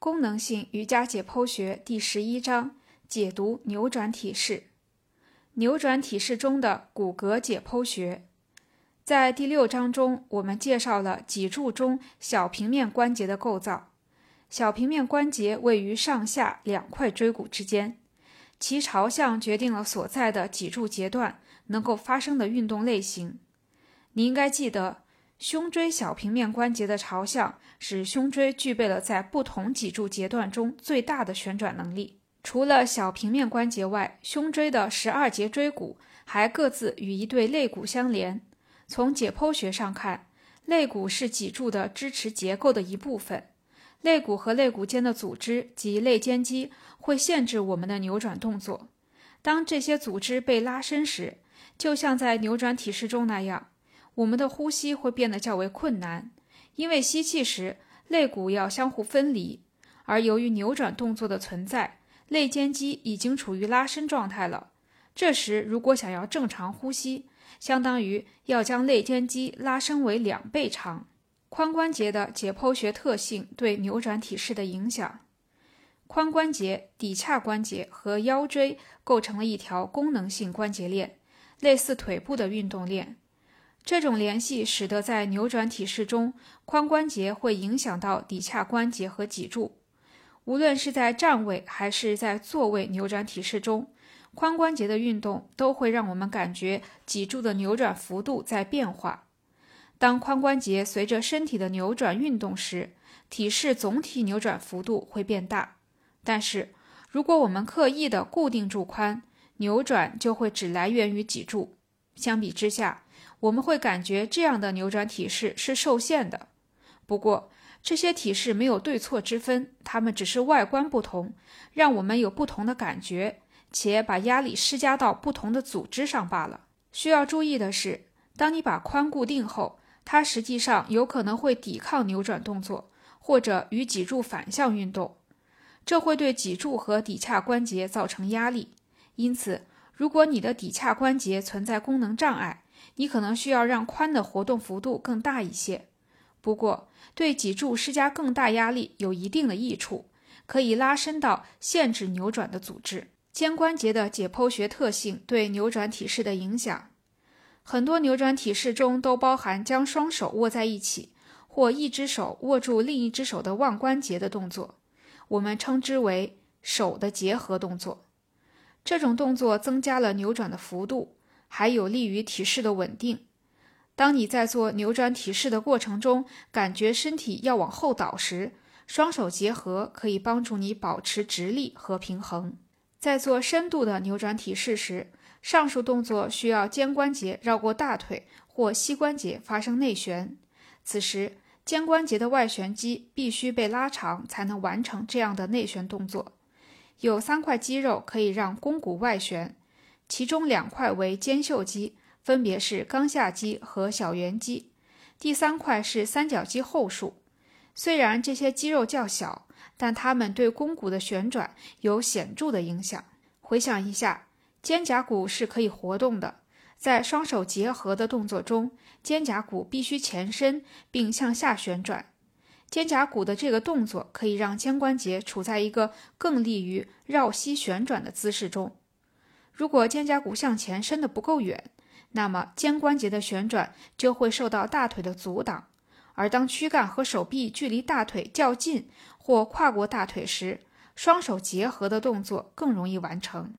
功能性瑜伽解剖学第十一章解读扭转体式。扭转体式中的骨骼解剖学，在第六章中，我们介绍了脊柱中小平面关节的构造。小平面关节位于上下两块椎骨之间，其朝向决定了所在的脊柱节段能够发生的运动类型。你应该记得。胸椎小平面关节的朝向使胸椎具备了在不同脊柱节段中最大的旋转能力。除了小平面关节外，胸椎的十二节椎骨还各自与一对肋骨相连。从解剖学上看，肋骨是脊柱的支持结构的一部分。肋骨和肋骨间的组织及肋间肌会限制我们的扭转动作。当这些组织被拉伸时，就像在扭转体式中那样。我们的呼吸会变得较为困难，因为吸气时肋骨要相互分离，而由于扭转动作的存在，肋间肌已经处于拉伸状态了。这时，如果想要正常呼吸，相当于要将肋间肌拉伸为两倍长。髋关节的解剖学特性对扭转体式的影响：髋关节、骶髂关节和腰椎构成了一条功能性关节链，类似腿部的运动链。这种联系使得在扭转体式中，髋关节会影响到骶髂关节和脊柱。无论是在站位还是在坐位扭转体式中，髋关节的运动都会让我们感觉脊柱的扭转幅度在变化。当髋关节随着身体的扭转运动时，体式总体扭转幅度会变大。但是，如果我们刻意的固定住髋，扭转就会只来源于脊柱。相比之下，我们会感觉这样的扭转体式是受限的。不过，这些体式没有对错之分，它们只是外观不同，让我们有不同的感觉，且把压力施加到不同的组织上罢了。需要注意的是，当你把髋固定后，它实际上有可能会抵抗扭转动作，或者与脊柱反向运动，这会对脊柱和骶髂关节造成压力。因此，如果你的骶髂关节存在功能障碍，你可能需要让髋的活动幅度更大一些。不过，对脊柱施加更大压力有一定的益处，可以拉伸到限制扭转的组织。肩关节的解剖学特性对扭转体式的影响，很多扭转体式中都包含将双手握在一起，或一只手握住另一只手的腕关节的动作，我们称之为手的结合动作。这种动作增加了扭转的幅度，还有利于体式的稳定。当你在做扭转体式的过程中，感觉身体要往后倒时，双手结合可以帮助你保持直立和平衡。在做深度的扭转体式时，上述动作需要肩关节绕过大腿或膝关节发生内旋，此时肩关节的外旋肌必须被拉长，才能完成这样的内旋动作。有三块肌肉可以让肱骨外旋，其中两块为肩袖肌，分别是冈下肌和小圆肌。第三块是三角肌后束。虽然这些肌肉较小，但它们对肱骨的旋转有显著的影响。回想一下，肩胛骨是可以活动的。在双手结合的动作中，肩胛骨必须前伸并向下旋转。肩胛骨的这个动作可以让肩关节处在一个更利于绕膝旋转的姿势中。如果肩胛骨向前伸得不够远，那么肩关节的旋转就会受到大腿的阻挡。而当躯干和手臂距离大腿较近或跨过大腿时，双手结合的动作更容易完成。